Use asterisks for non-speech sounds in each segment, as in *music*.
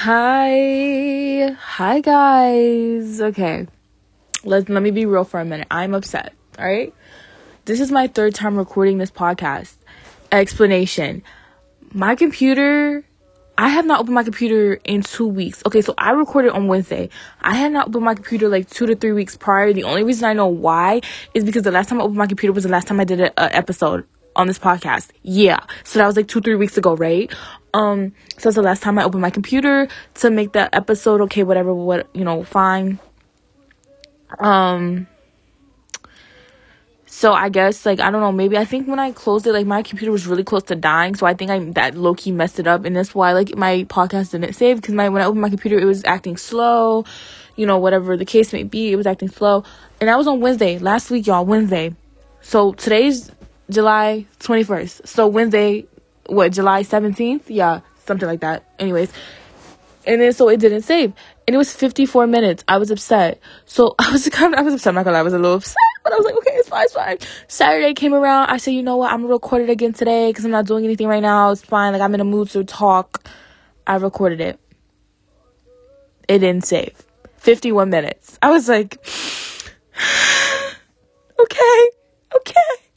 Hi. Hi guys. Okay. Let let me be real for a minute. I'm upset. All right? This is my third time recording this podcast. Explanation. My computer I have not opened my computer in 2 weeks. Okay, so I recorded on Wednesday. I had not opened my computer like 2 to 3 weeks prior. The only reason I know why is because the last time I opened my computer was the last time I did an episode on this podcast. Yeah. So that was like two, three weeks ago, right? Um, so that's the last time I opened my computer to make that episode. Okay, whatever, what, you know, fine. Um, so I guess like I don't know, maybe I think when I closed it, like my computer was really close to dying, so I think I that low key messed it up, and that's why like my podcast didn't save because my when I opened my computer, it was acting slow, you know, whatever the case may be, it was acting slow, and that was on Wednesday last week, y'all, Wednesday. So today's July 21st. So Wednesday, what, July 17th? Yeah, something like that. Anyways. And then so it didn't save. And it was 54 minutes. I was upset. So *laughs* I was kind of, I was upset. I'm not gonna lie, I was a little upset. But I was like, okay, it's fine, it's fine. Saturday came around. I said, you know what? I'm gonna record it again today because I'm not doing anything right now. It's fine. Like I'm in a mood to talk. I recorded it. It didn't save. 51 minutes. I was like, *sighs* okay, okay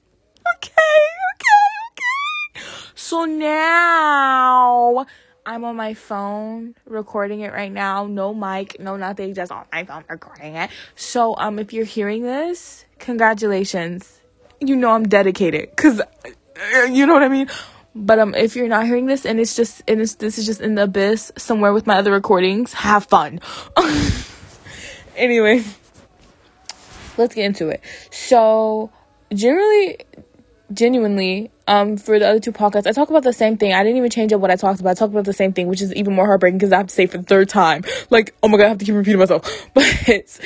So now I'm on my phone recording it right now. No mic, no nothing, just on my phone recording it. So um if you're hearing this, congratulations. You know I'm dedicated cuz uh, you know what I mean? But um if you're not hearing this and it's just and it's, this is just in the abyss somewhere with my other recordings, have fun. *laughs* anyway, let's get into it. So generally genuinely um for the other two podcasts i talk about the same thing. I didn't even change up what i talked about. I talked about the same thing which is even more heartbreaking because i have to say for the third time. Like oh my god i have to keep repeating myself. *laughs* But it's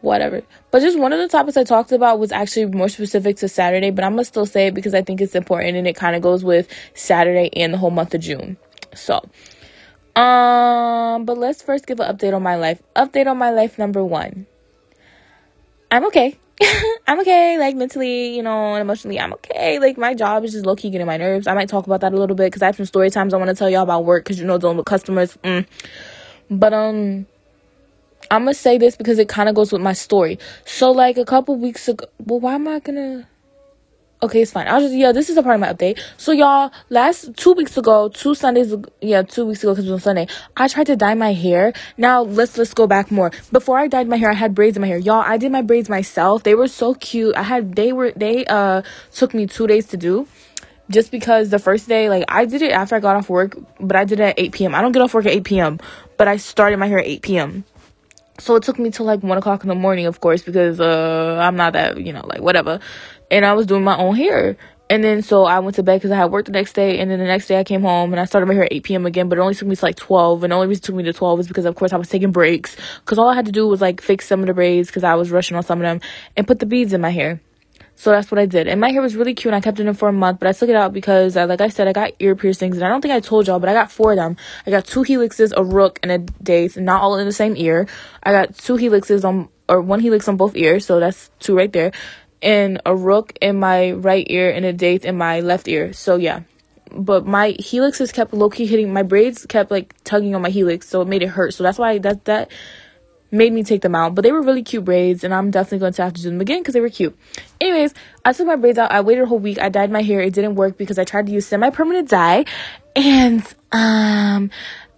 whatever. But just one of the topics i talked about was actually more specific to saturday but i'm gonna still say it because i think it's important and it kind of goes with saturday and the whole month of june. So um but let's first give an update on my life. Update on my life number one. I'm okay *laughs* I'm okay, like mentally, you know, and emotionally, I'm okay. Like my job is just low key getting my nerves. I might talk about that a little bit because I have some story times I want to tell y'all about work because you know dealing with customers. Mm. But um, I'm gonna say this because it kind of goes with my story. So like a couple weeks ago, well, why am I gonna? Okay, it's fine. I'll just yeah. This is a part of my update. So y'all, last two weeks ago, two Sundays, yeah, two weeks ago because it was Sunday. I tried to dye my hair. Now let's let's go back more. Before I dyed my hair, I had braids in my hair. Y'all, I did my braids myself. They were so cute. I had they were they uh took me two days to do. Just because the first day, like I did it after I got off work, but I did it at 8 p.m. I don't get off work at 8 p.m., but I started my hair at 8 p.m so it took me till like one o'clock in the morning of course because uh i'm not that you know like whatever and I was doing my own hair. And then so I went to bed because I had work the next day. And then the next day I came home and I started my hair at 8 p.m. again. But it only took me to like 12. And the only reason it took me to 12 is because, of course, I was taking breaks. Because all I had to do was like fix some of the braids because I was rushing on some of them and put the beads in my hair. So that's what I did. And my hair was really cute and I kept it in for a month. But I took it out because, I, like I said, I got ear piercings. And I don't think I told y'all, but I got four of them. I got two helixes, a rook, and a daith. Not all in the same ear. I got two helixes on, or one helix on both ears. So that's two right there and a rook in my right ear and a daith in my left ear. So yeah. But my helixes kept low key hitting my braids kept like tugging on my helix, so it made it hurt. So that's why that that made me take them out. But they were really cute braids, and I'm definitely going to have to do them again because they were cute. Anyways, I took my braids out. I waited a whole week. I dyed my hair. It didn't work because I tried to use semi permanent dye, and um,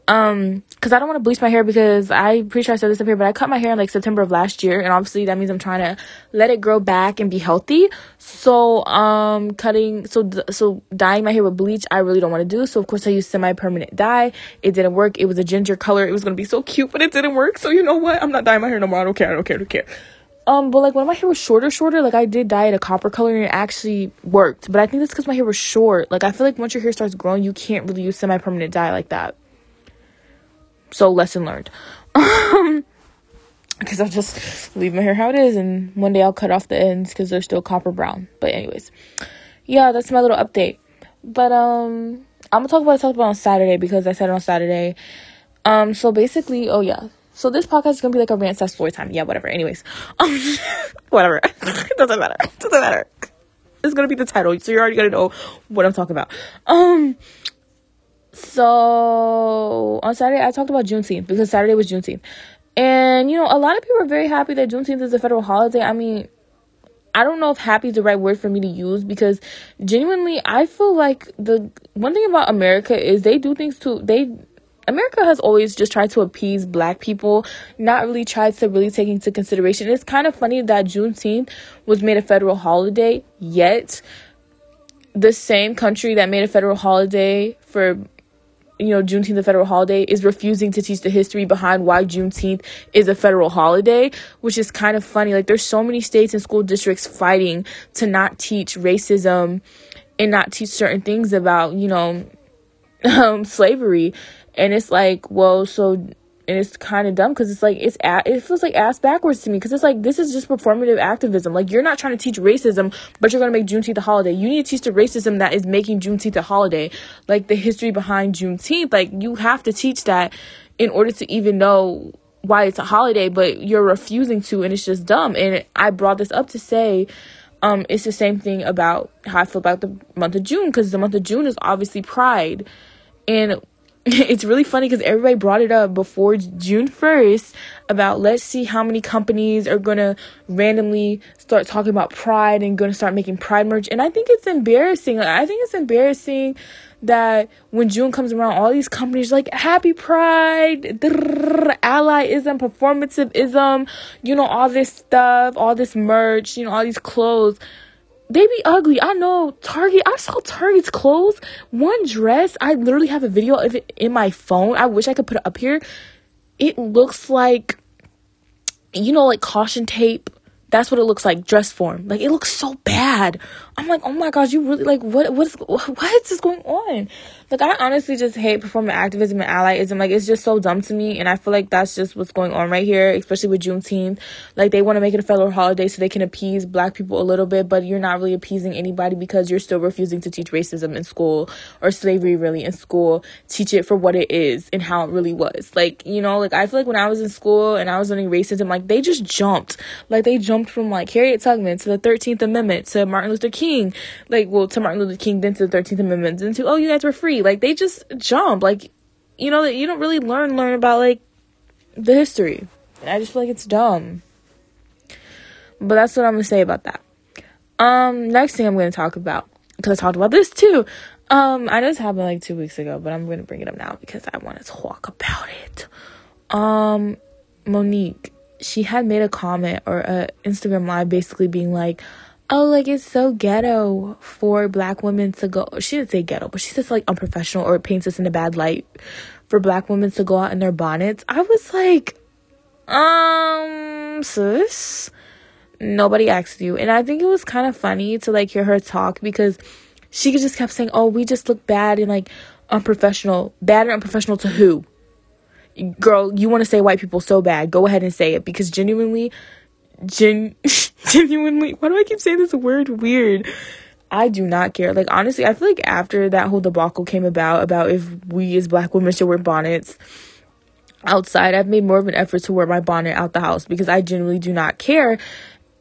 um because i don't want to bleach my hair because i'm pretty sure i said this up here but i cut my hair in like september of last year and obviously that means i'm trying to let it grow back and be healthy. So um cutting so so dyeing my hair with bleach i really don't want to do. So of course i used semi-permanent dye. It didn't work. It was a ginger color. It was to be so cute but it didn't work. So you know what? I'm not dyeing my hair no more. I don't care. I don't care. I don't care. Um, but like when my hair was shorter, shorter, like I did dye it a copper color and it actually worked. But I think that's because my hair was short. Like I feel like once your hair starts growing, you can't really use semi permanent dye like that. So lesson learned. *laughs* Um, because I'll just leave my hair how it is, and one day I'll cut off the ends because they're still copper brown. But anyways, yeah, that's my little update. But um, I'm gonna talk about I talked about on Saturday because I said it on Saturday. Um, so basically, oh yeah, so this podcast is gonna be like a rant slash story time. Yeah, whatever. Anyways, um, *laughs* whatever. it *laughs* doesn't matter. Doesn't matter. It's gonna be the title, so you're already gonna know what I'm talking about. Um, So on Saturday, I talked about Juneteenth because Saturday was Juneteenth. And, you know, a lot of people are very happy that Juneteenth is a federal holiday. I mean, I don't know if happy is the right word for me to use because genuinely, I feel like the one thing about America is they do things to, they, America has always just tried to appease black people, not really tried to really take into consideration. It's kind of funny that Juneteenth was made a federal holiday, yet the same country that made a federal holiday for you know, Juneteenth, the federal holiday, is refusing to teach the history behind why Juneteenth is a federal holiday, which is kind of funny. Like, there's so many states and school districts fighting to not teach racism and not teach certain things about, you know, *laughs* um, slavery. And it's like, well, so and it's kind of dumb because it's like it's it feels like ass backwards to me because it's like this is just performative activism. Like you're not trying to teach racism, but you're gonna make Juneteenth a holiday. You need to teach the racism that is making Juneteenth a holiday, like the history behind Juneteenth. Like you have to teach that in order to even know why it's a holiday, but you're refusing to, and it's just dumb. And I brought this up to say. Um, it's the same thing about how I feel about the month of June because the month of June is obviously Pride, and *laughs* it's really funny because everybody brought it up before June 1st about let's see how many companies are going to randomly start talking about pride and going to start making pride merch. And I think it's embarrassing. I think it's embarrassing that when June comes around, all these companies like happy pride, allyism, performativism, you know, all this stuff, all this merch, you know, all these clothes they be ugly. I know Target. I saw Target's clothes. One dress. I literally have a video of it in my phone. I wish I could put it up here. It looks like, you know, like caution tape that's what it looks like, dress form. Like it looks so bad. I'm like, oh my gosh, you really like what what's *laughs* what is going on? Like I honestly just hate performing activism and allyism. Like it's just so dumb to me, and I feel like that's just what's going on right here, especially with Juneteenth. Like they want to make it a federal holiday so they can appease Black people a little bit, but you're not really appeasing anybody because you're still refusing to teach racism in school or slavery really in school. Teach it for what it is and how it really was. Like you know, like I feel like when I was in school and I was learning racism, like they just jumped, like they jumped from like Harriet Tubman to the Thirteenth Amendment to Martin Luther King, like well to Martin Luther King, then to the Thirteenth Amendment, then to oh you guys were free like they just jump. Like, you know, that you don't really learn learn about like the history. And I just feel like it's dumb. But that's what I'm gonna say about that. Um, next thing I'm gonna talk about because I talked about this too. Um, I know this happened like two weeks ago, but I'm gonna bring it up now because I want to talk about it. Um, Mo'Nique, she had made a comment or a Instagram live basically being like, oh, like it's so ghetto for black women to go. She didn't say ghetto, but she says like unprofessional or it paints us in a bad light for black women to go out in their bonnets. I was like, um, sis, nobody asked you. And I think it was kind of funny to like hear her talk because she just kept saying, oh, we just look bad and like unprofessional. Bad and unprofessional to who? Girl, you want to say white people so bad. Go ahead and say it because genuinely, gen *laughs* genuinely why do I keep saying this word weird? I do not care. Like honestly, I feel like after that whole debacle came about about if we as black women should wear bonnets outside, I've made more of an effort to wear my bonnet out the house because I genuinely do not care.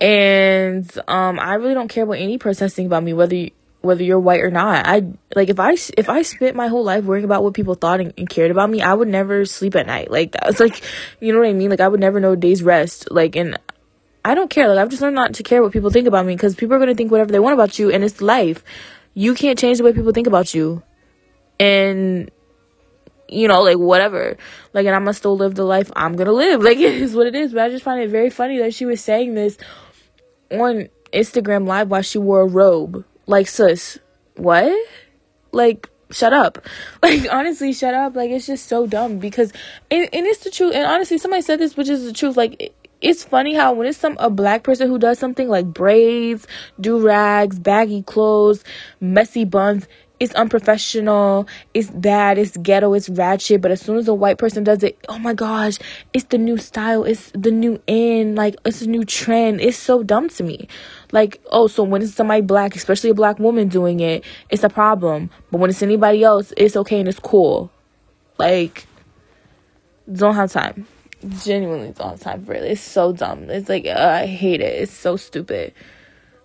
And um I really don't care what any person thinks about me whether you, whether you're white or not. I like if I if I spent my whole life worrying about what people thought and, and, cared about me, I would never sleep at night. Like that's like you know what I mean? Like I would never know days rest. Like and I don't care. Like I've just learned not to care what people think about me because people are gonna think whatever they want about you, and it's life. You can't change the way people think about you, and you know, like whatever. Like, and I'm gonna still live the life I'm gonna live. *laughs* Like it is what it is. But I just find it very funny that she was saying this on Instagram Live while she wore a robe. Like, sis, what? Like, shut up. *laughs* Like, honestly, shut up. Like, it's just so dumb because, and, and it's the truth. And honestly, somebody said this, which is the truth. Like, it's funny how when it's some a black person who does something like braids, do rags, baggy clothes, messy buns, it's unprofessional, it's bad, it's ghetto, it's ratchet. But as soon as a white person does it, oh my gosh, it's the new style, it's the new in, like it's a new trend. It's so dumb to me. Like, oh, so when it's somebody black, especially a black woman doing it, it's a problem. But when it's anybody else, it's okay and it's cool. Like, don't have time genuinely have time for it. It's so dumb. It's like uh, I hate it. It's so stupid.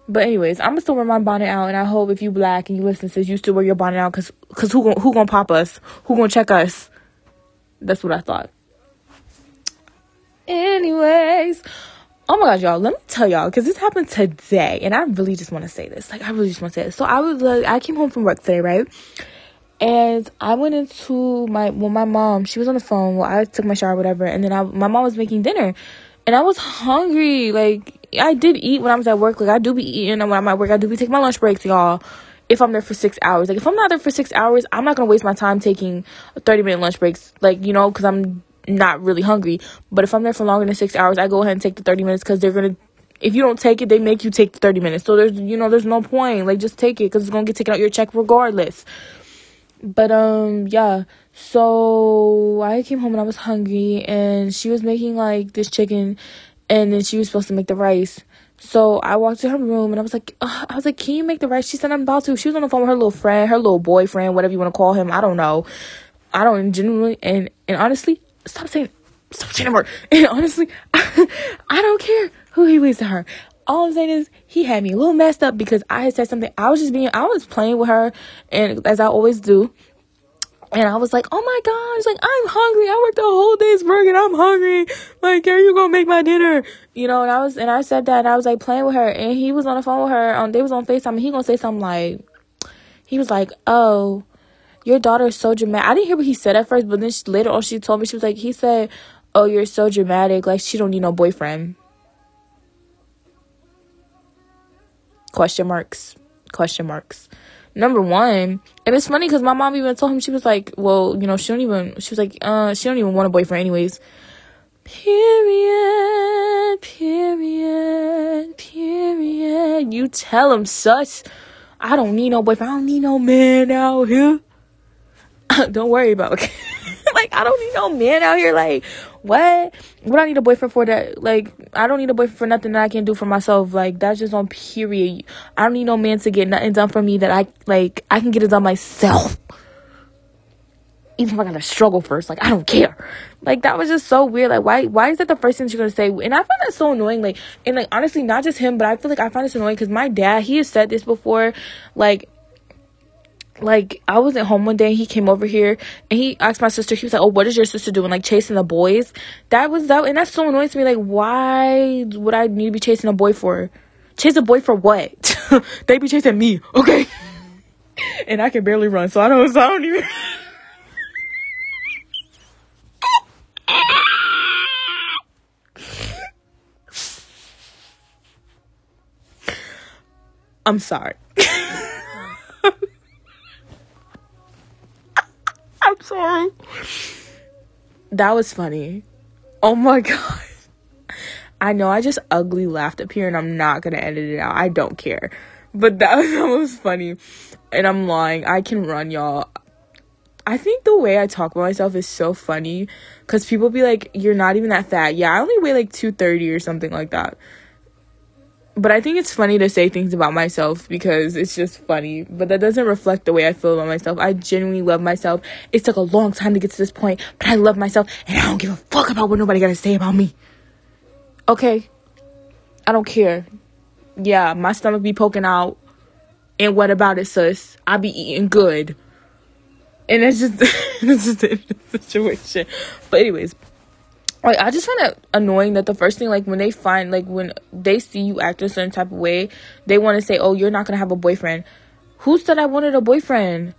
But anyways, I'm gonna still wear my bonnet out, and I hope if you black and you listen, says you still wear your bonnet out, cause, cause who gonna who gonna pop us? Who gonna check us? That's what I thought. Anyways, oh my god, y'all, let me tell y'all, cause this happened today, and I really just want to say this. Like, I really just want to say this. So I was like, I came home from work today, right? And I went into my well, my mom, she was on the phone. Well, I took my shower, whatever, and then I, my mom was making dinner, and I was hungry. Like I did eat when I was at work. Like I do be eating, when I'm at work, I do be taking my lunch breaks, y'all. If I'm there for six hours, like if I'm not there for six hours, I'm not gonna waste my time taking 30 minute lunch breaks, like you know, because I'm not really hungry. But if I'm there for longer than six hours, I go ahead and take the 30 minutes because they're gonna if you don't take it, they make you take the 30 minutes. So there's, you know, there's no point. Like, just take it because it's going to get taken out your check regardless. But um yeah, so I came home and I was hungry and she was making like this chicken and then she was supposed to make the rice. So I walked to her room and I was like, I was like, can you make the rice? She said I'm about to. She was on the phone with her little friend, her little boyfriend, whatever you want to call him. I don't know. I don't genuinely and and honestly, stop saying stop saying that word. *laughs* And honestly, *laughs* I don't care who he was to her. All I'm saying is he had me a little messed up because I had said something. I was just being, I was playing with her, and as I always do. And I was like, oh my gosh, like, I'm hungry. I worked the whole day's work and I'm hungry. Like, are you gonna make my dinner? You know, and I was, and I said that, and I was like playing with her, and he was on the phone with her, um, they was on FaceTime, and he gonna say something like, he was like, oh, your daughter is so dramatic. I didn't hear what he said at first, but then she, later on she told me, she was like, he said, oh, you're so dramatic. Like, she don't need no boyfriend. Question marks. Question marks. Number one and it's funny because my mom even told him she was like well you know she don't even she was like uh she don't even want a boyfriend anyways. Period period period. You tell him such. i don't need no boyfriend. I don't need no man out here. *laughs* Don't worry about okay *laughs* like i don't need no man out here. Like what? What I need a boyfriend for that? Like, I don't need a boyfriend for nothing that I can do for myself. Like, that's just on period. I don't need no man to get nothing done for me that I, like, I can get it done myself. Even if I gotta struggle first, like, I don't care. Like, that was just so weird. Like, why, why is that the first thing you're gonna say? And I find that so annoying. Like, and like, honestly, not just him, but I feel like I find this annoying because my dad, he has said this before. Like, like I was at home one day he came over here and he asked my sister, he was like, Oh, what is your sister doing? Like chasing the boys? That was that and that's so annoying to me. Like, why would I need to be chasing a boy for? Chase a boy for what? *laughs* they be chasing me, okay? *laughs* and I can barely run, so I don't so I don't even *laughs* I'm sorry. I'm sorry. That was funny. Oh my *laughs* god. I know I just ugly laughed up here and I'm not gonna edit it out. I don't care. But that was, *laughs* that was funny. And I'm lying. I can run, y'all. I think the way I talk about myself is so funny because people be like, You're not even that fat. Yeah, I only weigh like 230 or something like that but I think it's funny to say things about myself because it's just funny. But that doesn't reflect the way I feel about myself. I genuinely love myself. It took a long time to get to this point, but I love myself and I don't give a fuck about what nobody got to say about me. Okay? I don't care. Yeah, my stomach be poking out. And what about it, sis? I be eating good. And it's just, *laughs* it's just a situation. But anyways, like I just find it annoying that the first thing like when they find like when they see you act a certain type of way, they want to say, "Oh, you're not gonna have a boyfriend." Who said I wanted a boyfriend?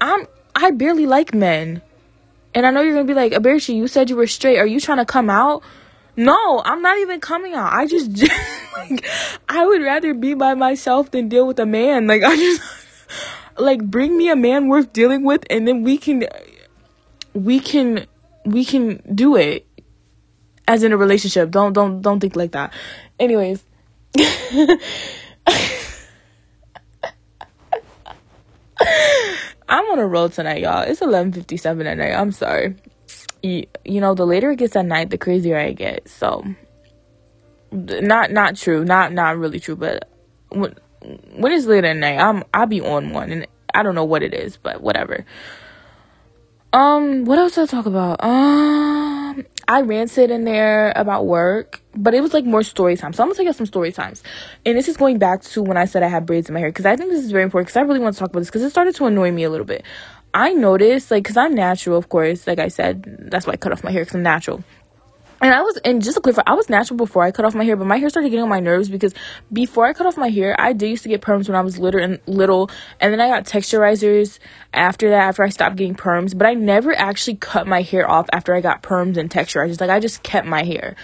I'm I barely like men, and I know you're gonna be like, "Aberishi, you said you were straight. Are you trying to come out?" No, I'm not even coming out. I just *laughs* like I would rather be by myself than deal with a man. Like *laughs* I just like bring me a man worth dealing with, and then we can we can we can do it as in a relationship. Don't don't don't think like that. Anyways. *laughs* I'm on a roll tonight, y'all. It's 11:57 at night. I'm sorry. You, you know, the later it gets at night, the crazier I get. So, not not true, not not really true, but when when it's late at night, I'm I'll be on one, and I don't know what it is, but whatever. Um, what else I talk about? Um, I ranted in there about work, but it was like more story time. So I'm gonna tell you some story times. And this is going back to when I said I had braids in my hair because I think this is very important because I really want to talk about this because it started to annoy me a little bit. I noticed, like, because I'm natural, of course, like I said, that's why I cut off my hair because I'm natural. And I was, and just a quick, I was natural before I cut off my hair, but my hair started getting on my nerves because before I cut off my hair, I did used to get perms when I was little and little, and then I got texturizers after that, after I stopped getting perms. But I never actually cut my hair off after I got perms and texturizers. Like I just kept my hair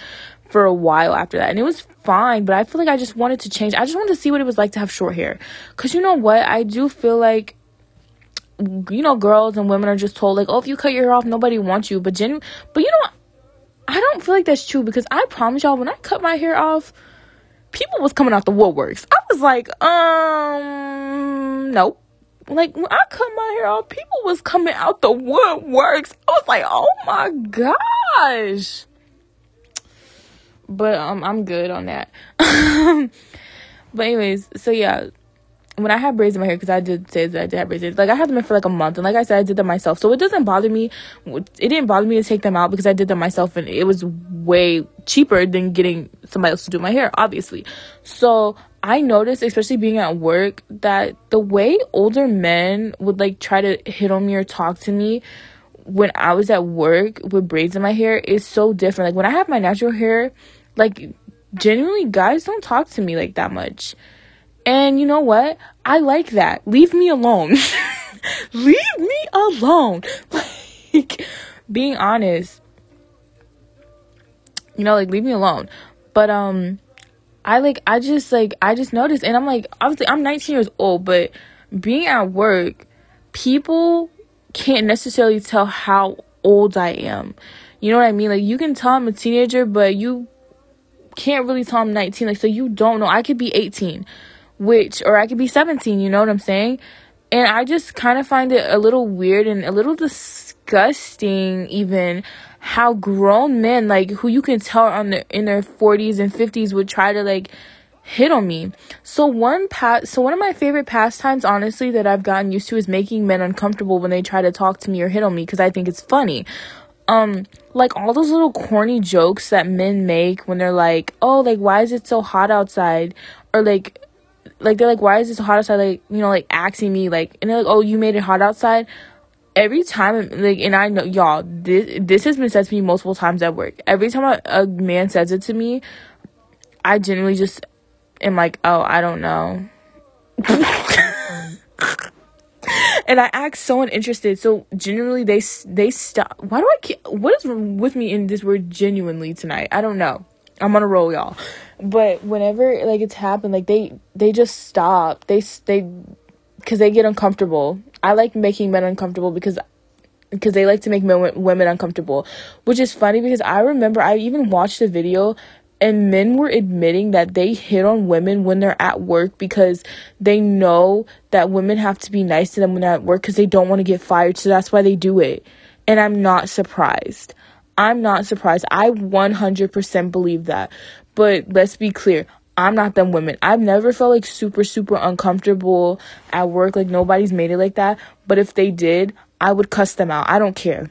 for a while after that, and it was fine. But I feel like I just wanted to change. I just wanted to see what it was like to have short hair, cause you know what? I do feel like you know girls and women are just told like oh if you cut your hair off nobody wants you but gen but you know I don't feel like that's true because I promise y'all, when I cut my hair off, people was coming out the woodworks. I was like, um, nope. Like when I cut my hair off, people was coming out the woodworks. I was like, oh my gosh. But um, I'm good on that. *laughs* but anyways, so yeah, when I have braids in my hair, because I did say that I did have braids, like I had them in for like a month, and like I said, I did them myself, so it doesn't bother me. It didn't bother me to take them out because I did them myself, and it was way cheaper than getting somebody else to do my hair, obviously. So I noticed, especially being at work, that the way older men would like try to hit on me or talk to me when I was at work with braids in my hair is so different. Like when I have my natural hair, like genuinely, guys don't talk to me like that much and you know what? I like that. Leave me alone. *laughs* Leave me alone. *laughs* Like, being honest. You know, like, leave me alone. But, um, I like, I just, like, I just noticed, and I'm like, obviously, I'm 19 years old, but being at work, people can't necessarily tell how old I am. You know what I mean? Like, you can tell I'm a teenager, but you can't really tell I'm 19. Like, so you don't know. I could be 18 which or I could be 17, you know what I'm saying? And I just kind of find it a little weird and a little disgusting even how grown men like who you can tell on the in their 40s and 50s would try to like hit on me. So one pa- so one of my favorite pastimes honestly that I've gotten used to is making men uncomfortable when they try to talk to me or hit on me because I think it's funny. Um like all those little corny jokes that men make when they're like, "Oh, like why is it so hot outside?" or like like they're like, why is so hot outside? Like, you know, like asking me, like, and they're like, oh, you made it hot outside. Every time, like, and I know y'all, this this has been said to me multiple times at work. Every time a, man says it to me, I genuinely just am like, oh, I don't know. *laughs* and I act so uninterested. So genuinely, they they stop. Why do I? What is with me in this word genuinely tonight? I don't know. I'm on a roll, y'all. But whenever like it's happened, like they they just stop. They they because they get uncomfortable. I like making men uncomfortable because because they like to make men, women uncomfortable, which is funny because I remember I even watched a video and men were admitting that they hit on women when they're at work because they know that women have to be nice to them when they're at work because they don't want to get fired, so that's why they do it. And I'm not surprised. I'm not surprised. I 100% believe that. But let's be clear. I'm not them women. I've never felt like super, super uncomfortable at work. Like nobody's made it like that. But if they did, I would cuss them out. I don't care.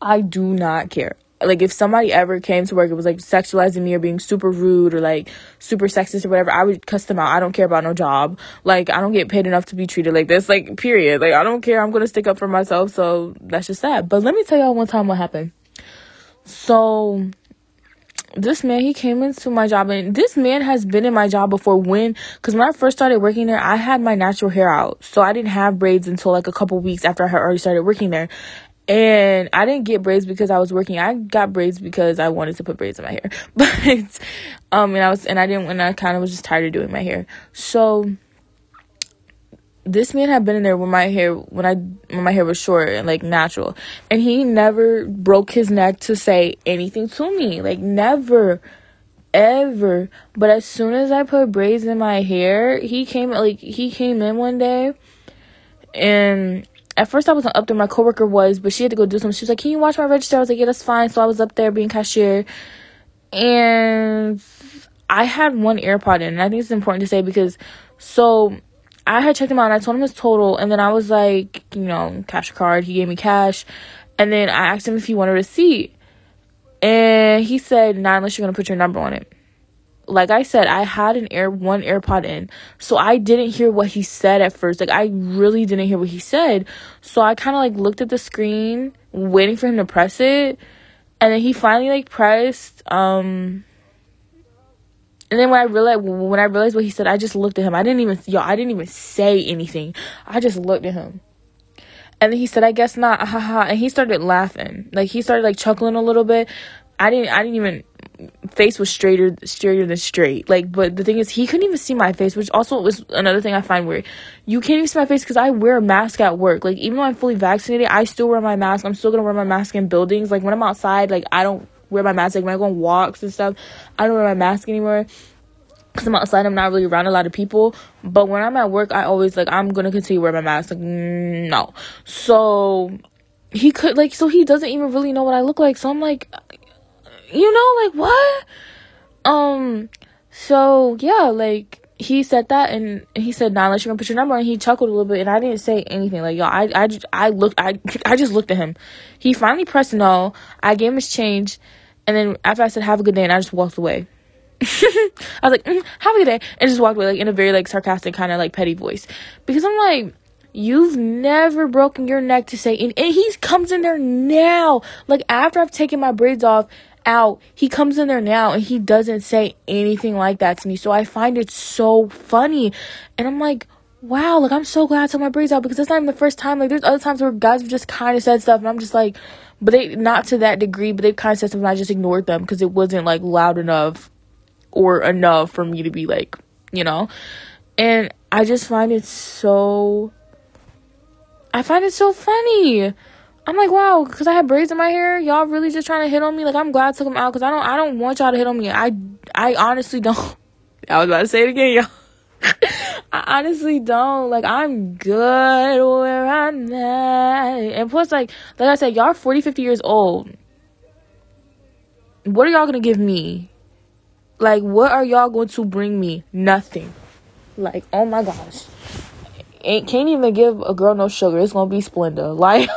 I do not care. Like if somebody ever came to work, it was like sexualizing me or being super rude or like super sexist or whatever, I would cuss them out. I don't care about no job. Like I don't get paid enough to be treated like this. Like period. Like I don't care. I'm gonna stick up for myself. So that's just that. But let me tell y'all one time what happened. So this man he came into my job and this man has been in my job before when because when i first started working there i had my natural hair out. So i didn't have braids until like a couple weeks after i had already started working there. And i didn't get braids because i was working. I got braids because i wanted to put braids in my hair. *laughs* But um and i was and i didn't and i kind of was just tired of doing my hair. So this man had been in there when my hair when I when my hair was short and like natural. And he never broke his neck to say anything to me. Like never ever. But as soon as I put braids in my hair he came like he came in one day. And at first I wasn't up there. My coworker was but she had to go do something. She was like can you watch my register? I was like yeah that's fine. So I was up there being cashier. And I had one AirPod in and I think it's important to say because so I had checked him out and I told him his total and then I was like, you know, cash card. He gave me cash. And then I asked him if he wanted a receipt. And he said, not unless you're gonna put your number on it. Like I said, I had an air one AirPod in. So I didn't hear what he said at first. Like I really didn't hear what he said. So I kinda like looked at the screen, waiting for him to press it. And then he finally like pressed um and then when I realized when I realized what he said, I just looked at him. I didn't even yo, I didn't even say anything. I just looked at him. And then he said, I guess not, haha. And he started laughing. Like he started like chuckling a little bit. I didn't I didn't even face was straighter straighter than straight. Like but the thing is he couldn't even see my face, which also was another thing I find weird. You can't even see my face because I wear a mask at work. Like even though I'm fully vaccinated, I still wear my mask. I'm still gonna wear my mask in buildings. Like when I'm outside, like I don't wear my mask. Like when I go on walks and stuff, I don't wear my mask anymore because I'm outside, I'm not really around a lot of people. But when I'm at work, I always like I'm gonna continue wear my mask. Like no, so he could like so he doesn't even really know what I look like. So I'm like, you know, like what? Um, so yeah, like he said that and he said nah unless you're gonna put your number on he chuckled a little bit and i didn't say anything like yo i i just i looked i i just looked at him he finally pressed no i gave him his change and then after i said have a good day and i just walked away *laughs* i was like mm, have a good day and just walked away like in a very like sarcastic kind of like petty voice because i'm like You've never broken your neck to say, and, and he comes in there now. Like after I've taken my braids off, out. He comes in there now and he doesn't say anything like that to me. So I find it so funny. And I'm like, wow, like I'm so glad I took my braids out because that's not even the first time. Like there's other times where guys have just kind of said stuff and I'm just like, but they not to that degree, but they kind of said something. I just ignored them because it wasn't like loud enough or enough for me to be like, you know. And I just find it so. I find it so funny. I'm like, wow, because I had braids in my hair, y'all really just trying to hit on me. Like, I'm glad I took them out because I don't, I don't want y'all to hit on me. I, I honestly don't. *laughs* I was about to say it again, y'all. I honestly don't. Like, I'm good where I'm at. And plus, like, like I said, y'all 40, 50 years old. What are y'all gonna give me? Like, what are y'all going to bring me? Nothing. Like, oh my gosh. Ain't, can't even give a girl no sugar. It's gonna be Splenda. *laughs* Like,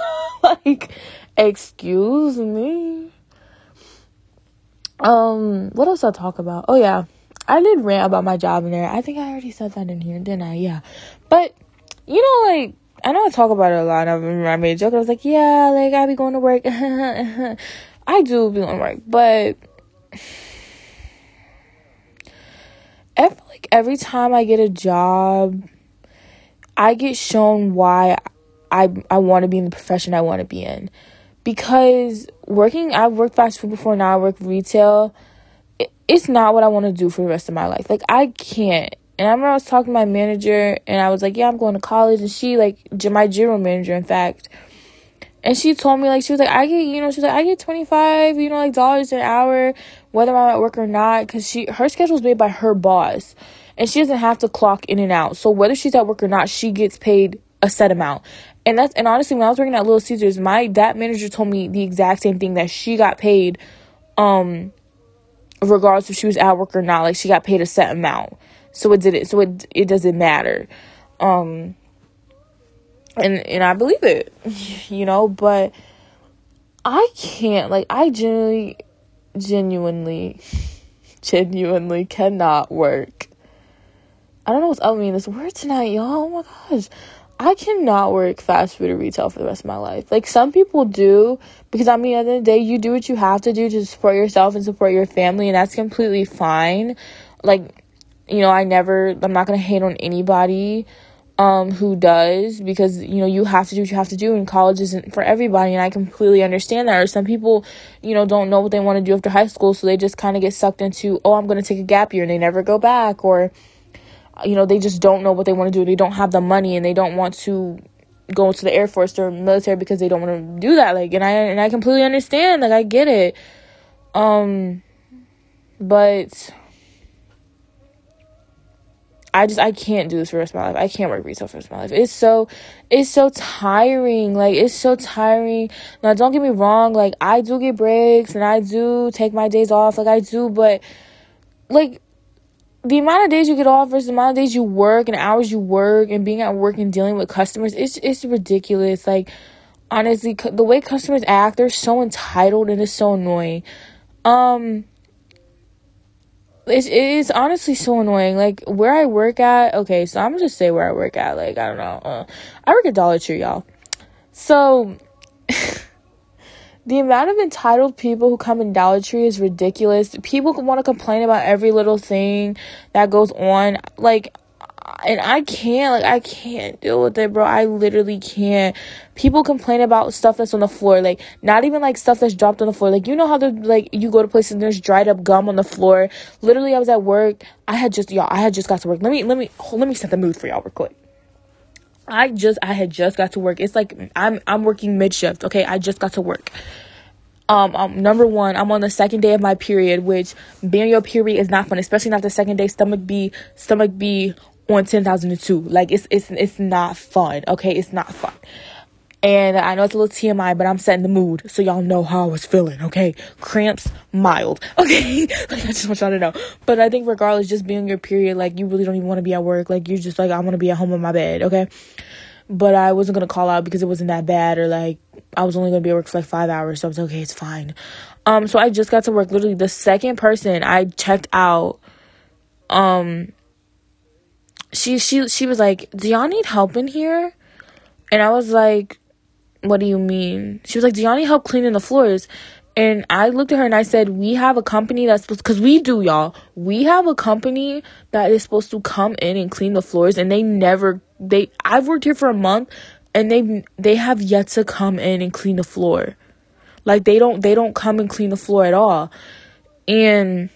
like, excuse me. Um, what else I talk about? Oh yeah, I did rant about my job in there. I think I already said that in here, didn't I? Yeah, but you know, like I know I talk about it a lot. I remember I made a joke. I was like, yeah, like I be going to work. *laughs* I do be going to work, but I like every time I get a job, I get shown why I I want to be in the profession I want to be in. Because working I've worked fast food before, now I work retail. It, it's not what I want to do for the rest of my life. Like I can't. And I remember I was talking to my manager and I was like, "Yeah, I'm going to college." And she like my general manager in fact, and she told me like she was like I get you know she was like I get twenty five you know like dollars an hour whether I'm at work or not because she her schedule is made by her boss and she doesn't have to clock in and out so whether she's at work or not she gets paid a set amount and that's and honestly when i was working at little caesars my that manager told me the exact same thing that she got paid um regardless if she was at work or not like she got paid a set amount. So it didn't so it it doesn't matter. Um and and i believe it *laughs* you know but i can't like i genuinely genuinely *laughs* genuinely cannot work. I don't know what's up with me in this word tonight y'all. Oh my gosh I cannot work fast food or retail for the rest of my life. Like some people do, because I mean, at the end of the day, you do what you have to do to support yourself and support your family, and that's completely fine. Like, you know, I never, I'm not gonna hate on anybody um who does because you know you have to do what you have to do and college isn't for everybody and I completely understand that or some people you know don't know what they want to do after high school so they just kind of get sucked into oh I'm going to take a gap year and they never go back or you know, they just don't know what they want to do. They don't have the money and they don't want to go into the Air Force or military because they don't want to do that. Like, and I and I completely understand. Like, I get it. Um, but I just I can't do this for the rest of my life. I can't work retail for the rest of my life. It's so it's so tiring. Like it's so tiring. Now don't get me wrong, like I do get breaks and I do take my days off, like I do, but like the amount of days you get off versus the amount of days you work and hours you work and being at work and dealing with customers, it's it's ridiculous. Like honestly, the way customers act, they're so entitled and it's so annoying. Um, it's, it is honestly so annoying. Like where I work at, okay, so I'm gonna just say where I work at. Like I don't know, uh, I work at Dollar Tree, y'all. So *laughs* the amount of entitled people who come in Dollar Tree is ridiculous. People want to complain about every little thing that goes on. Like and I can't like I can't deal with it, bro. I literally can't. People complain about stuff that's on the floor, like not even like stuff that's dropped on the floor. Like you know how the like you go to places and there's dried up gum on the floor. Literally, I was at work. I had just y'all. I had just got to work. Let me let me let me set the mood for y'all real quick. I just I had just got to work. It's like I'm I'm working mid shift. Okay, I just got to work. Um, um, number one, I'm on the second day of my period, which being your period is not fun, especially not the second day. Stomach B, stomach B on 10,002. Like it's it's it's not fun. Okay, it's not fun. And I know it's a little TMI, but I'm setting the mood so y'all know how I was feeling, okay? Cramps, mild, *laughs* okay? like, I just want y'all to know. But I think regardless, just being your period, like, you really don't even want to be at work. Like, you're just like, I want to be at home in my bed, okay? But I wasn't going to call out because it wasn't that bad or, like, I was only going to be at work for, like, five hours. So I was okay, it's fine. Um, so I just got to work. Literally, the second person I checked out, um, she she she was like, "Do y'all need help in here?" And I was like, "What do you mean?" She was like, "Do y'all need help cleaning the floors?" And I looked at her and I said, "We have a company that's supposed cuz we do, y'all. We have a company that is supposed to come in and clean the floors and they never they I've worked here for a month and they they have yet to come in and clean the floor. Like they don't they don't come and clean the floor at all." And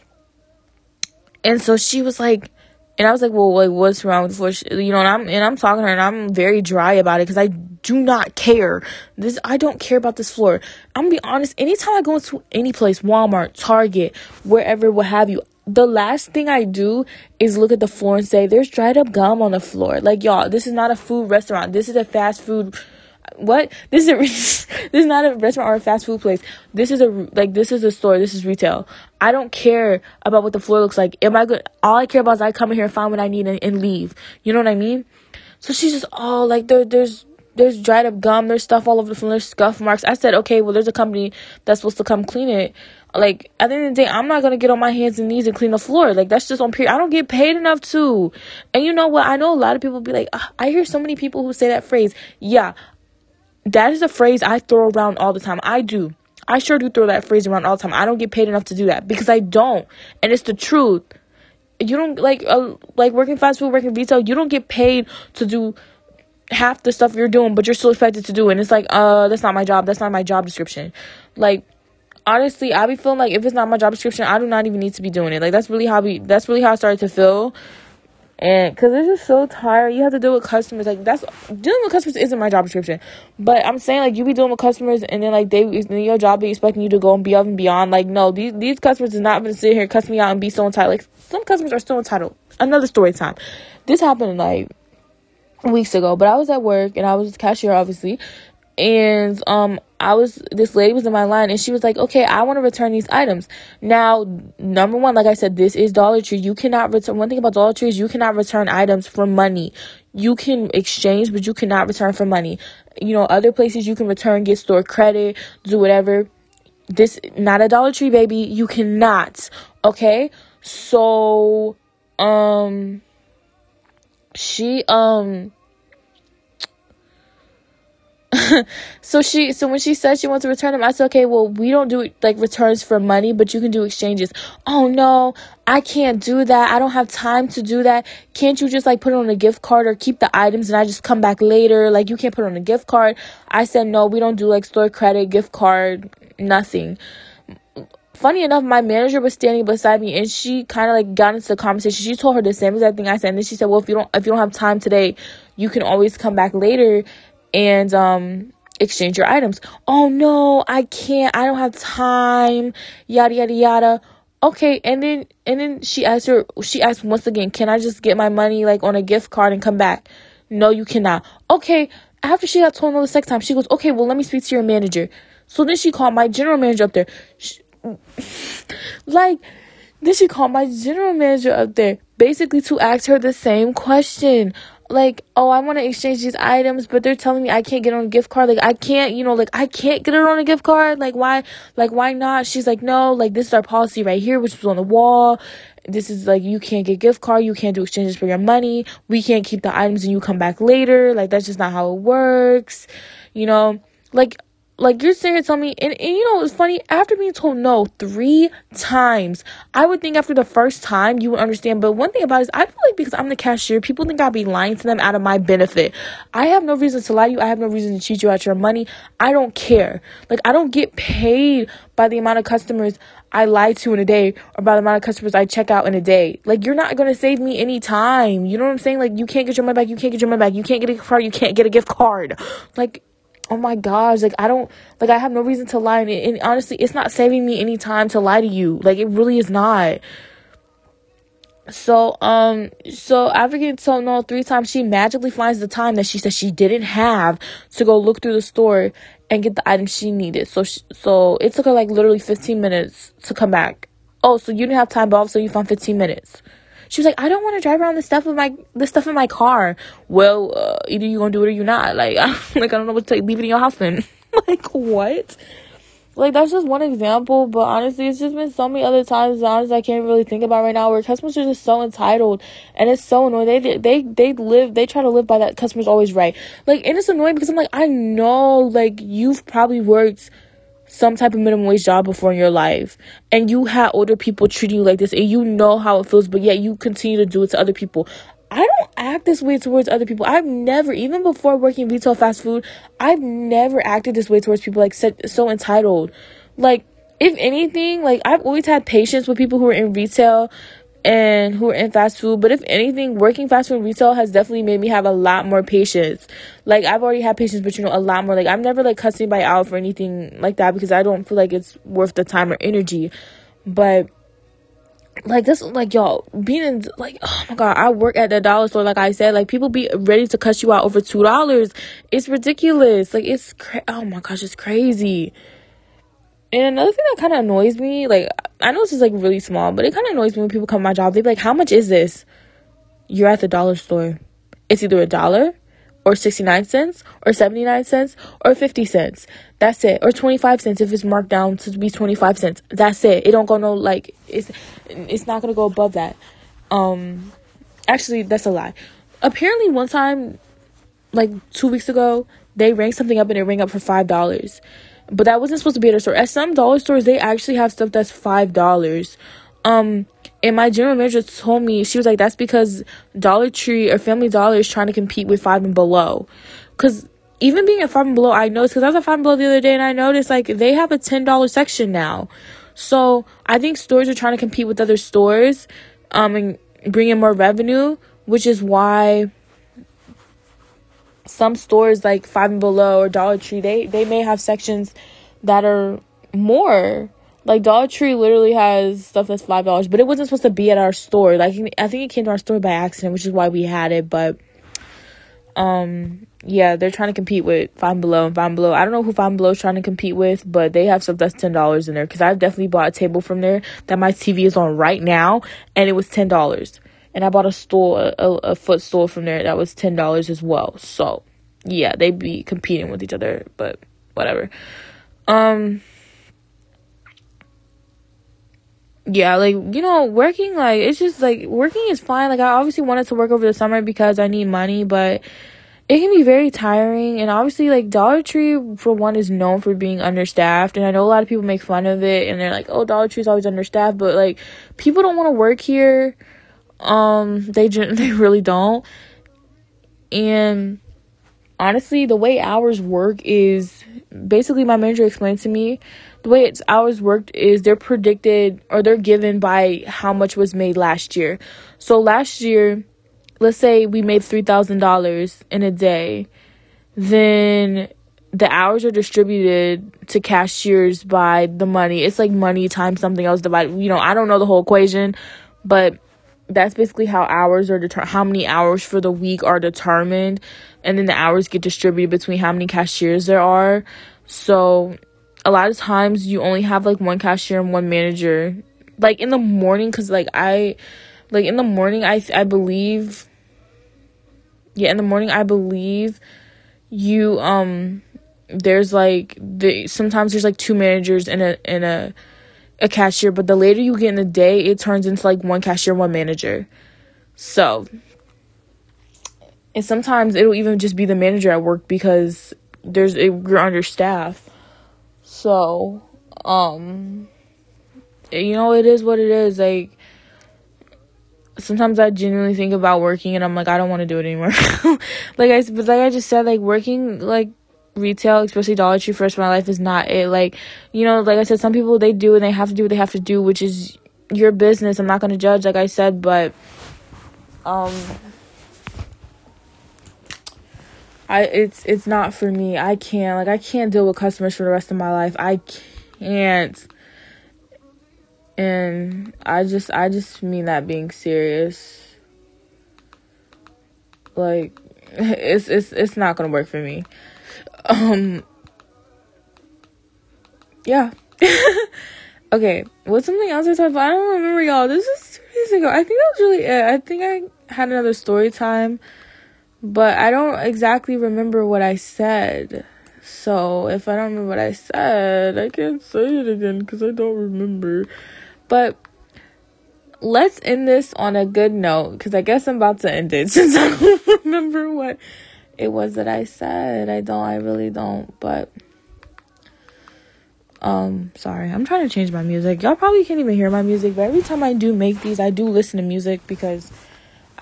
and so she was like, and I was like, well, like, what's wrong with the floor? You know, and I'm, and I'm talking to her and I'm very dry about it because I do not care. This, I don't care about this floor. I'm gonna be honest, anytime I go into any place, Walmart, Target, wherever, what have you, the last thing I do is look at the floor and say, there's dried up gum on the floor. Like, y'all, this is not a food restaurant. This is a fast food what? This is a *laughs* this is not a restaurant or a fast food place. This is a like this is a store. This is retail. I don't care about what the floor looks like. Am i good all i care about is i come in here and find what i need and, and leave. You know what i mean? So she's just oh like there there's there's dried up gum. There's stuff all over the floor. There's scuff marks. I said okay well there's a company that's supposed to come clean it. Like at the end of the day i'm not gonna get on my hands and knees and clean the floor. Like that's just on period i don't get paid enough to. And you know what? I know a lot of people be like ah, i hear so many people who say that phrase. Yeah that is a phrase I throw around all the time. I do. I sure do throw that phrase around all the time. I don't get paid enough to do that because I don't. And it's the truth. You don't like uh, like working fast food, working retail, you don't get paid to do half the stuff you're doing, but you're still expected to do it. And it's like, uh, that's not my job. That's not my job description. Like honestly, I be feeling like if it's not my job description, I do not even need to be doing it. Like that's really how we that's really how I started to feel and because it's just so tired you have to deal with customers. Like that's dealing with customers isn't my job description. But i'm saying like you be dealing with customers and then like they your job be expecting you to go and be up and beyond. Like no these these customers is not gonna sit here cuss me out and be so entitled. Like some customers are still entitled. Another story time. This happened like weeks ago. But i was at work and i was cashier obviously and um I was this lady was in my line and she was like, "Okay, I want to return these items." Now, number one, like I said, this is Dollar Tree. You cannot return. One thing about Dollar Tree is you cannot return items for money. You can exchange, but you cannot return for money. You know, other places you can return, get store credit, do whatever. This not a Dollar Tree, baby. You cannot. Okay, so um, she um *laughs* so she so when she said she wants to return them i said okay well we don't do like returns for money but you can do exchanges. Oh no i can't do that. I don't have time to do that. Can't you just like put it on a gift card or keep the items and i just come back later? Like you can't put it on a gift card. I said no we don't do like store credit gift card nothing. Funny enough, my manager was standing beside me and she kind of like got into the conversation. She told her the same exact thing I said. And then she said, well, if you don't, if you don't have time today, you can always come back later and um exchange your items. Oh no, I can't. I don't have time. Yada yada yada. Okay, and then and then she asked her she asked once again, "Can I just get my money like on a gift card and come back?" No, you cannot. Okay, after she got told no the second time, she goes, "Okay, well, let me speak to your manager." So then she called my general manager up there. She, *laughs* like then she called my general manager up there basically to ask her the same question like, oh, I want to exchange these items, but they're telling me I can't get on a gift card. Like, I can't, you know, like, I can't get it on a gift card. Like, why, like, why not? She's like, no, like, this is our policy right here, which was on the wall. This is like, you can't get gift card. You can't do exchanges for your money. We can't keep the items and you come back later. Like, that's just not how it works. You know, like, like you're sitting here telling me and, and you know it's funny after being told no three times i would think after the first time you would understand but one thing about it is i feel like because i'm the cashier people think i'll be lying to them out of my benefit i have no reason to lie to you i have no reason to cheat you out your money i don't care like i don't get paid by the amount of customers I lie to in a day or by the amount of customers I check out in a day. Like you're not gonna save me any time. You know what I'm saying? Like you can't get your money back, you can't get your money back, you can't get a card, you can't get a gift card. Like oh my gosh, like I don't like I have no reason to lie and, and honestly it's not saving me any time to lie to you. Like it really is not. So um so after getting told no three times, she magically finds the time that she said she didn't have to go look through the store and get the items she needed. So she, so it took her like literally 15 minutes to come back. Oh, so you didn't have time, but also you found 15 minutes. She was like, I don't want to drive around the stuff in my the stuff in my car. Well, uh, either you gonna do it or you're not. Like, *laughs* I, like I don't know what to leave it in your house then. *laughs* like what? Like that's just one example, but honestly, it's just been so many other times. Honestly, I can't really think about right now where customers are just so entitled, and it's so annoying. They they they live, they try to live by that. Customers always right. Like, and it's annoying because I'm like, I know, like you've probably worked some type of minimum wage job before in your life. And you had older people treating you like this and you know how it feels but yet you continue to do it to other people. I don't act this way towards other people. I've never even before working retail fast food i've never acted this way towards people like so, entitled. Like if anything like i've always had patience with people who are in retail and who are in fast food. But if anything, working fast food retail has definitely made me have a lot more patience. Like I've already had patience, but you know, a lot more. Like I'm never like cussing anybody out for anything like that because I don't feel like it's worth the time or energy. But like this like y'all being in like oh my god i work at the dollar store like i said like people be ready to cuss you out over two dollars it's ridiculous like it's cra- oh my gosh it's crazy and another thing that kind of annoys me, like, I know this is like really small, but it kind of annoys me when people come to my job. They be like, How much is this? You're at the dollar store. It's either a dollar or 69 cents or 79 cents or 50 cents. That's it. Or 25 cents if it's marked down to be 25 cents. That's it. It don't go no like it's it's not going to go above that. Um actually that's a lie. Apparently one time like 2 weeks ago, they rang something up and it rang up for $5 but that wasn't supposed to be at a store. At some dollar stores, they actually have stuff that's five dollars. Um, and my general manager told me she was like, "That's because Dollar Tree or Family Dollar is trying to compete with Five and Below." Cause even being at Five and Below, I noticed because I was at Five and Below the other day, and I noticed like they have a ten dollar section now. So I think stores are trying to compete with other stores, um, and bring in more revenue, which is why some stores like Five and Below or Dollar Tree, they they may have sections that are more. Like Dollar Tree literally has stuff that's five dollars, but it wasn't supposed to be at our store. Like I think it came to our store by accident, which is why we had it. But um, yeah, they're trying to compete with Five and Below and Five and Below. I don't know who Five and Below is trying to compete with, but they have stuff that's ten dollars in there. Because I've definitely bought a table from there that my TV is on right now, and it was ten dollars and I bought a stool, a, a footstool from there that was ten dollars as well. So yeah, they'd be competing with each other, but whatever. Um yeah, like you know, working like it's just like working is fine. Like I obviously wanted to work over the summer because I need money, but it can be very tiring and obviously like Dollar Tree for one is known for being understaffed and I know a lot of people make fun of it and they're like, "Oh, Dollar Tree is always understaffed," but like people don't want to work here um, they *laughs* they really don't. And honestly, the way hours work is basically my manager explained to me the way it's hours worked is they're predicted or they're given by how much was made last year. So last year, let's say we made $3,000 in a day, then the hours are distributed to cashiers by the money. It's like money times something else divided. You know, I don't know the whole equation, but that's basically how hours are determined how many hours for the week are determined. And then the hours get distributed between how many cashiers there are. So a lot of times you only have like one cashier and one manager. Like in the morning because like i like in the morning i i believe yeah, in the morning I believe you um there's like the sometimes there's like two managers in a in a a cashier, but the later you get in the day, it turns into like one cashier, one manager. So, and sometimes it'll even just be the manager at work because there's a, you're understaffed. So, um, you know, it is what it is. Like, sometimes I genuinely think about working and I'm like, I don't want to do it anymore. *laughs* like I, but like I just said, like working like retail, especially Dollar Tree, the my life is not it. Like, you know, like I said, some people they do and they have to do what they have to do, which is your business. I'm not gonna judge, like I said, but um, I it's it's not for me. I can't like I can't deal with customers for the rest of my life. I can't. And I just I just mean that being serious. Like *laughs* it's it's it's not to work for me. Um Yeah. *laughs* okay, what's something else I about? I don't remember y'all. This is 2 days ago. I think that was really it. I think I had another story time, but I don't exactly remember what I said. So if I don't remember what I said, I can't say it again because I don't remember. But let's end this on a good note because I guess I'm about to end it *laughs* since I don't remember what it was that I said. I don't, I really don't, but um sorry i'm trying to change my music y'all probably can't even hear my music but every time i do make these i do listen to music because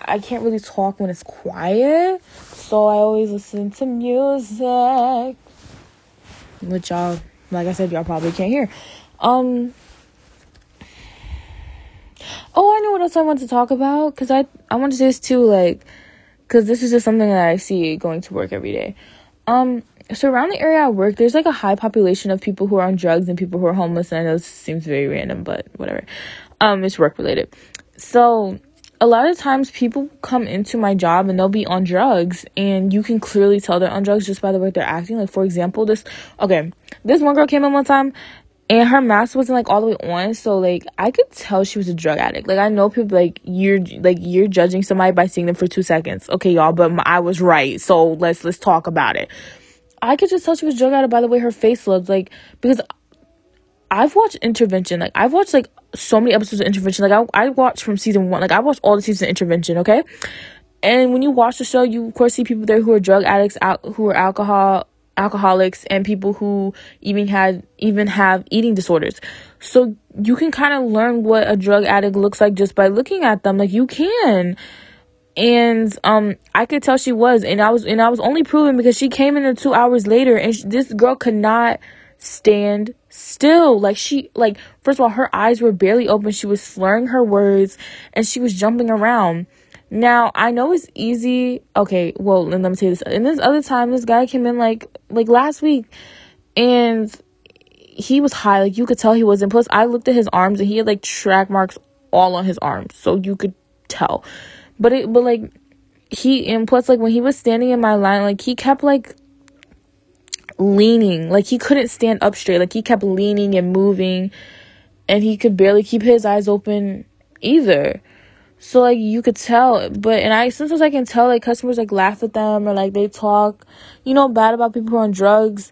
i can't really talk when it's quiet so i always listen to music which y'all like i said y'all probably can't hear um Oh, I know what else I want to talk about because I I want to say this too, like, because this is just something that I see going to work every day. Um, so around the area I work, there's like a high population of people who are on drugs and people who are homeless. And I know this seems very random, but whatever. Um, it's work related. So a lot of times people come into my job and they'll be on drugs and you can clearly tell they're on drugs just by the way they're acting like for example this okay this one girl came in one time and her mask wasn't like all the way on so like i could tell she was a drug addict. Like i know people like you're like you're judging somebody by seeing them for two seconds. Okay y'all but my, i was right so let's let's talk about it. I could just tell she was drug addict by the way her face looked like because i've watched intervention like i've watched like so many episodes of intervention. Like i, I watched from season one like i watched all the seasons of intervention okay? And when you watch the show you of course see people there who are drug addicts out who are alcohol alcoholics and people who even had even have eating disorders. So you can kind of learn what a drug addict looks like just by looking at them. Like you can. And um I could tell she was and I was and I was only proven because she came in there 2 hours later and she, this girl could not stand still like she like first of all her eyes were barely open she was slurring her words and she was jumping around now I know it's easy. Okay, well, let me tell you this. And this other time, this guy came in like like last week, and he was high. Like you could tell he wasn't. Plus, I looked at his arms and he had like track marks all on his arms, so you could tell. But it, but like he and plus like when he was standing in my line, like he kept like leaning, like he couldn't stand up straight. Like he kept leaning and moving, and he could barely keep his eyes open either. So like you could tell, but and I sometimes I can tell like customers like laugh at them or like they talk, you know, bad about people who are on drugs.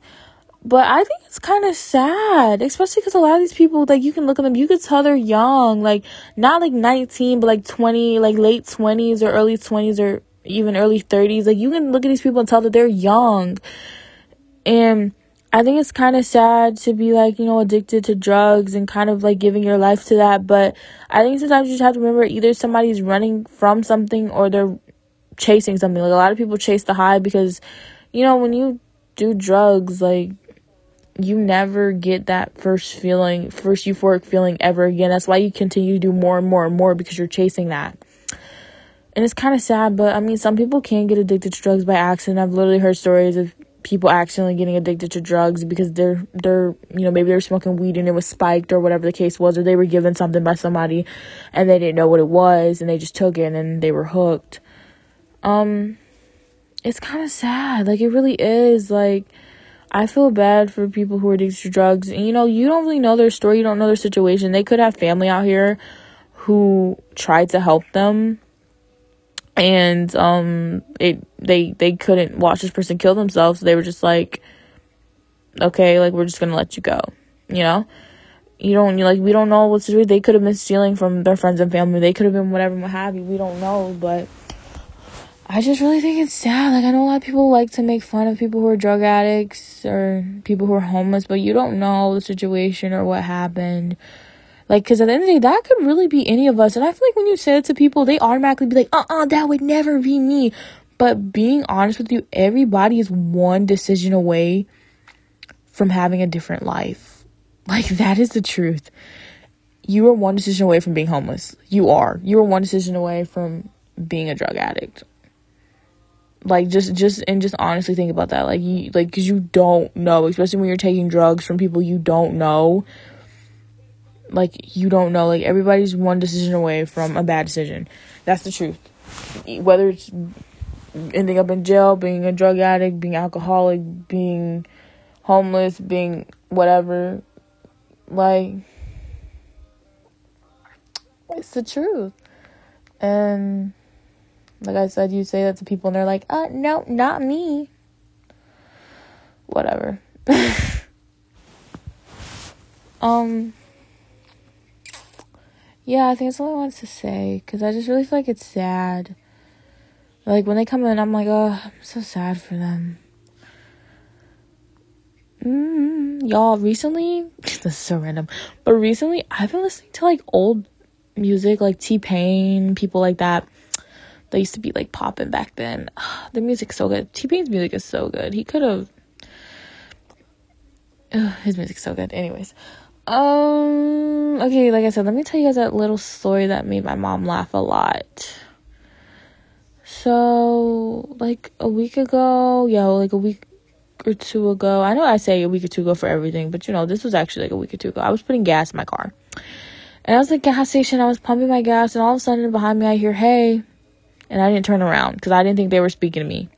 But I think it's kind of sad, especially because a lot of these people, like, you can look at them, you could tell they're young, like, not like 19, but like 20, like late 20s or early 20s or even early 30s. Like, you can look at these people and tell that they're young. And I think it's kind of sad to be like, you know, addicted to drugs and kind of like giving your life to that. But I think sometimes you just have to remember either somebody's running from something or they're chasing something. Like a lot of people chase the high because, you know, when you do drugs, like you never get that first feeling, first euphoric feeling ever again. That's why you continue to do more and more and more because you're chasing that. And it's kind of sad, but I mean, some people can get addicted to drugs by accident. I've literally heard stories of people accidentally getting addicted to drugs because they're they're you know maybe they're smoking weed and it was spiked or whatever the case was or they were given something by somebody and they didn't know what it was and they just took it and they were hooked. Um it's kind of sad. Like it really is. Like I feel bad for people who are addicted to drugs. And you know you don't really know their story. You don't know their situation. They could have family out here who tried to help them and um it they they couldn't watch this person kill themselves. So they were just like, okay, like we're just gonna let you go, you know. You don't you like we don't know what's to do. They could have been stealing from their friends and family. They could have been whatever, what have you. We don't know, but I just really think it's sad. Like I know a lot of people like to make fun of people who are drug addicts or people who are homeless, but you don't know the situation or what happened. Like, cause at the end of the day, that could really be any of us. And I feel like when you say it to people, they automatically be like, uh uh that would never be me. But being honest with you, everybody is one decision away from having a different life. *laughs* Like, that is the truth. You are one decision away from being homeless. You are. You are one decision away from being a drug addict like just just and just honestly think about that like you like because you don't know especially when you're taking drugs from people you don't know like you don't know like everybody's one decision away from a bad decision that's the truth whether it's ending up in jail being a drug addict being alcoholic being homeless being whatever like it's the truth and like I said, you say that to people and they're like, uh, no, not me. Whatever. *laughs* um, yeah, I think that's all I wanted to say because I just really feel like it's sad. Like when they come in, I'm like, oh, I'm so sad for them. Mm, y'all, recently, *laughs* this is so random, but recently I've been listening to like old music, like T Pain, people like that that used to be like popping back then. *sighs* the music's so good. T Pain's music is so good. He could have. *sighs* his music's so good. Anyways, um, okay, like I said, let me tell you guys that little story that made my mom laugh a lot. So, like a week ago, yeah, like a week or two ago. I know I say a week or two ago for everything, but you know, this was actually like a week or two ago. I was putting gas in my car. And I was at the gas station, I was pumping my gas, and all of a sudden behind me I hear, hey, and I didn't turn around because I didn't think they were speaking to me.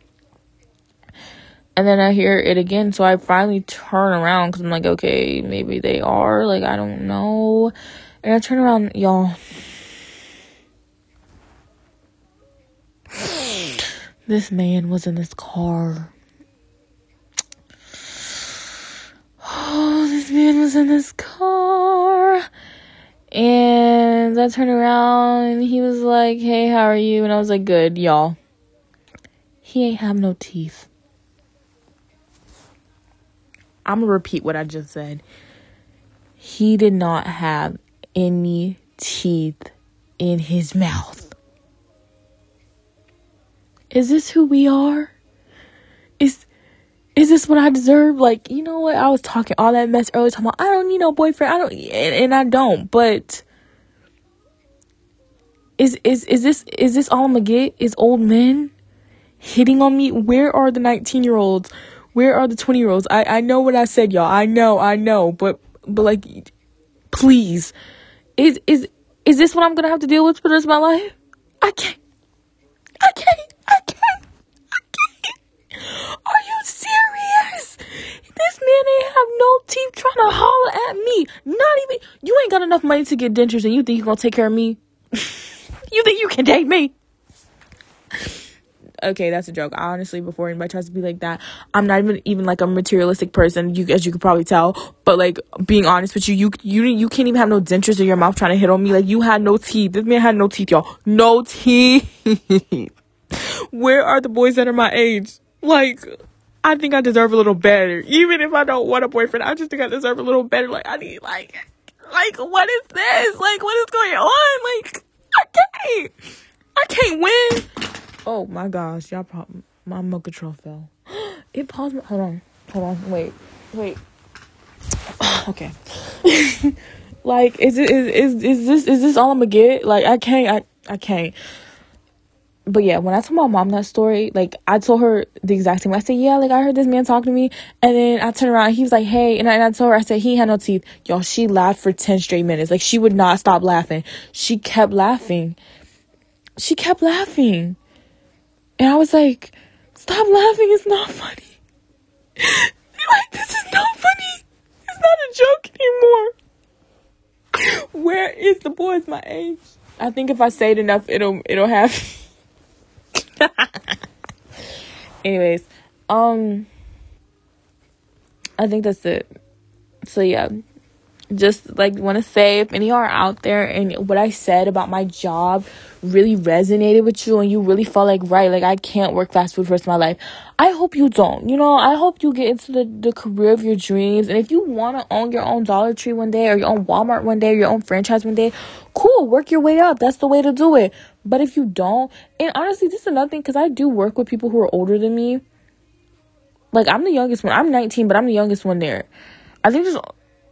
And then I hear it again, so I finally turn around because I'm like, okay, maybe they are. Like, I don't know. And I turn around, y'all. This man was in this car. Oh, this man was in this car. And I turned around and he was like, Hey, how are you? And I was like, Good, y'all. He ain't have no teeth. I'm gonna repeat what I just said. He did not have any teeth in his mouth. Is this who we are? Is is this what I deserve? Like, you know what? I was talking all that mess earlier, talking about, I don't need no boyfriend. I don't, and, and I don't, but is, is, is this, is this all I'm gonna get? Is old men hitting on me? Where are the 19 year olds? Where are the 20 year olds? I, I know what I said, y'all. I know, I know, but, but like, please, is, is, is this what I'm gonna have to deal with for the rest of my life? I can't. I can't. I can't. I can't. Are you serious? This man ain't have no teeth trying to holler at me. Not even, you ain't got enough money to get dentures and you think you're gonna take care of me? *laughs* you think you can date me? okay, that's a joke. Honestly, before anybody tries to be like that, I'm not even even like a materialistic person. You as you could probably tell. But like being honest with you, you you you can't even have no dentures in your mouth trying to hit on me. Like you had no teeth. This man had no teeth, y'all. No teeth. *laughs* Where are the boys that are my age? Like I think I deserve a little better. Even if I don't want a boyfriend, I just think I deserve a little better. Like, I need, like, like, what is this? Like, what is going on? Like, I can't. I can't win. Oh my gosh, y'all probably, my remote control fell. *gasps* It paused me. Hold on. Hold on. Wait. Wait. *sighs* okay. *laughs* like, is it, is, is, is this, is this all I'm gonna get? Like, I can't, I, I can't but yeah, when I told my mom that story, like I told her the exact same. I said, yeah, like I heard this man talking to me, and then I turned around, he was like, hey, and I, and I told her, I said he had no teeth. Y'all, she laughed for ten straight minutes. Like she would not stop laughing. She kept laughing. She kept laughing, and I was like, stop laughing. It's not funny. *laughs* like this is not funny. It's not a joke anymore. *laughs* Where is the boys my age? I think if I say it enough, it'll it'll have. *laughs* *laughs* Anyways, um, I think that's it. So yeah, just like want to say if any are out there and what I said about my job really resonated with you and you really felt like right like I can't work fast food for the rest of my life I hope you don't you know? I hope you get into the, the career of your dreams and if you want to own your own Dollar Tree one day or your own Walmart one day or your own franchise one day cool work your way up that's the way to do it. But if you don't and honestly this is another thing because I do work with people who are older than me. Like I'm the youngest one I'm 19 but I'm the youngest one there. I think there's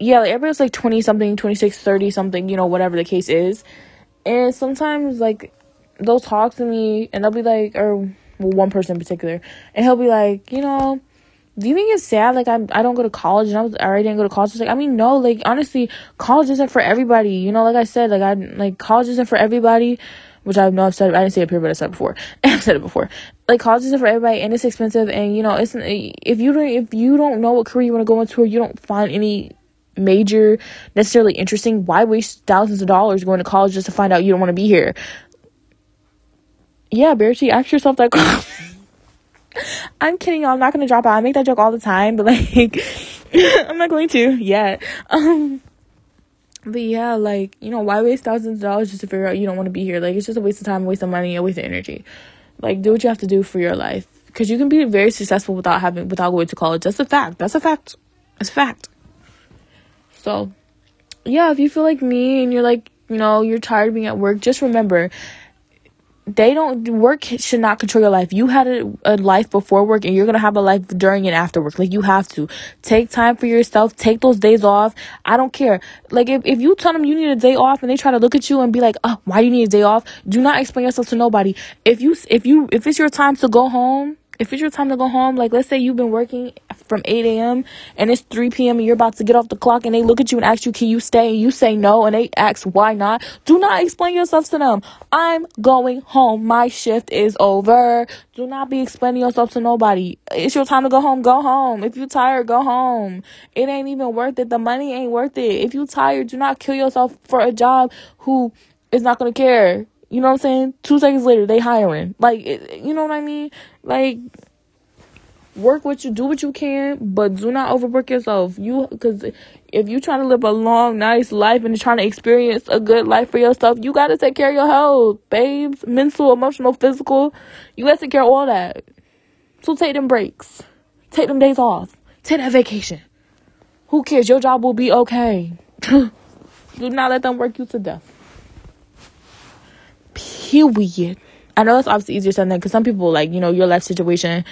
yeah, like everybody's like 20 something, 26, 30 something, you know, whatever the case is. And sometimes, like, they'll talk to me and they'll be like, or well, one person in particular, and he'll be like, you know, do you think it's sad? Like, I'm, I don't go to college and I was, I already didn't go to college. It's like, I mean, no, like, honestly, college isn't for everybody. You know, like I said, like, I, like, college isn't for everybody which I know I've said I didn't say it here, but I said it before. *laughs* I've said it before. Like college isn't for everybody, and it's expensive. And you know, it's if you don't if you don't know what career you want to go into, or you don't find any major, necessarily interesting, why waste thousands of dollars going to college just to find out you don't want to be here? Yeah, Bertie, ask yourself that. *laughs* I'm kidding, y'all. I'm not gonna drop out. I make that joke all the time, but like *laughs* I'm not going to yet. Um but yeah, like, you know, why waste thousands of dollars just to figure out you don't want to be here? Like it's just a waste of time, a waste of money, a waste of energy. Like do what you have to do for your life. Because you can be very successful without having without going to college. That's a fact. That's a fact. That's a fact. So, yeah, if you feel like me and you're like, you know, you're tired of being at work, just remember they don't work should not control your life. You had a, a life before work and you're going to have a life during and after work. Like you have to take time for yourself, take those days off. I don't care. Like if, if you tell them you need a day off and they try to look at you and be like, "Oh, why do you need a day off?" Do not explain yourself to nobody. If you if you if it's your time to go home, if it's your time to go home, like let's say you've been working from 8 a.m. and it's 3 p.m. and you're about to get off the clock and they look at you and ask you, can you stay? And you say no and they ask why not. Do not explain yourself to them. I'm going home. My shift is over. Do not be explaining yourself to nobody. It's your time to go home. Go home. If you're tired, go home. It ain't even worth it. The money ain't worth it. If you're tired, do not kill yourself for a job who is not going to care. You know what I'm saying? Two seconds later, they hiring. Like, you know what I mean? Like, work what you do what you can, but do not overwork yourself. You, cause if you trying to live a long, nice life and trying to experience a good life for yourself, you gotta take care of your health, babes. Mental, emotional, physical. You gotta take care of all that. So take them breaks. Take them days off. Take that vacation. Who cares? Your job will be okay. *laughs* do not let them work you to death. Period. I know that's obviously easier said than because some people like you know your life situation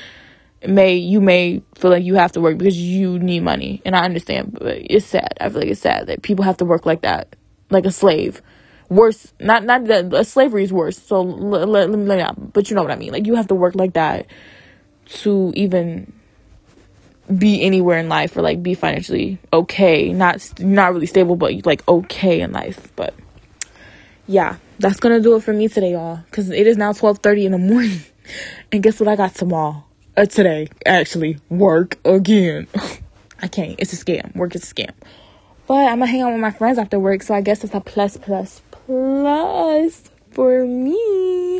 may you may feel like you have to work because you need money, and I understand, but it's sad. I feel like it's sad that people have to work like that, like a slave. Worse, not not that slavery is worse. So let, let, let me out, but you know what I mean. Like you have to work like that to even be anywhere in life or like be financially okay not not really stable but like okay in life but yeah that's gonna do it for me today y'all. Because it is now 12.30 in the morning. *laughs* And guess what i got tomorrow? Uh, today actually. Work again. *laughs* I can't. It's a scam. Work is a scam. But i'm gonna hang out with my friends after work so i guess it's a plus plus plus for me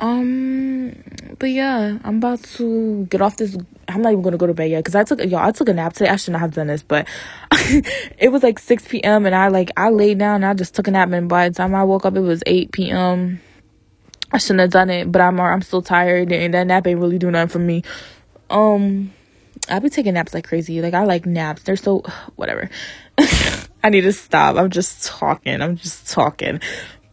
um but yeah i'm about to get off this i'm not even gonna go to bed yet because i took y'all i took a nap today i should not have done this but *laughs* it was like 6 p.m and i like i laid down and i just took a nap and by the time i woke up it was 8 p.m I shouldn't have done it, but I'm I'm still tired and that nap ain't really doing nothing for me. Um I be taking naps like crazy. Like I like naps. They're so *sighs* whatever. *laughs* I need to stop. I'm just talking. I'm just talking.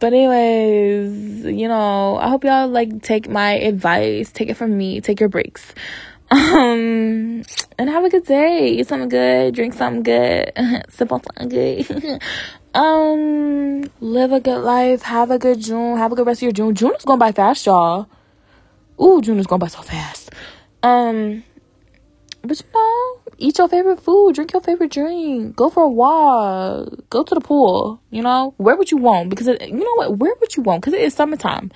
But anyways, you know, I hope y'all like take my advice. Take it from me. Take your breaks. *laughs* Um and have a good day. Eat something good, drink something good, *laughs* sip on something good. *laughs* um live a good life have a good june have a good rest of your june june is going by fast y'all Ooh, june is going by so fast um but you know eat your favorite food drink your favorite drink go for a walk go to the pool you know wear what you want because it, you know what wear what you want because it is summertime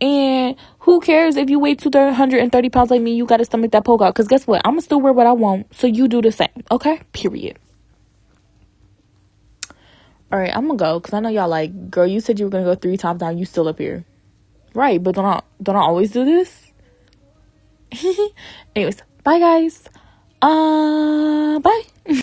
and who cares if you weigh 230 pounds like me you got a stomach that poke out because guess what i'm gonna still wear what i want so you do the same okay period all right, I'm gonna go because I know y'all like, girl. You said you were gonna go three times down. You still up here, right? But don't I don't I always do this? *laughs* Anyways, bye guys. Uh, bye.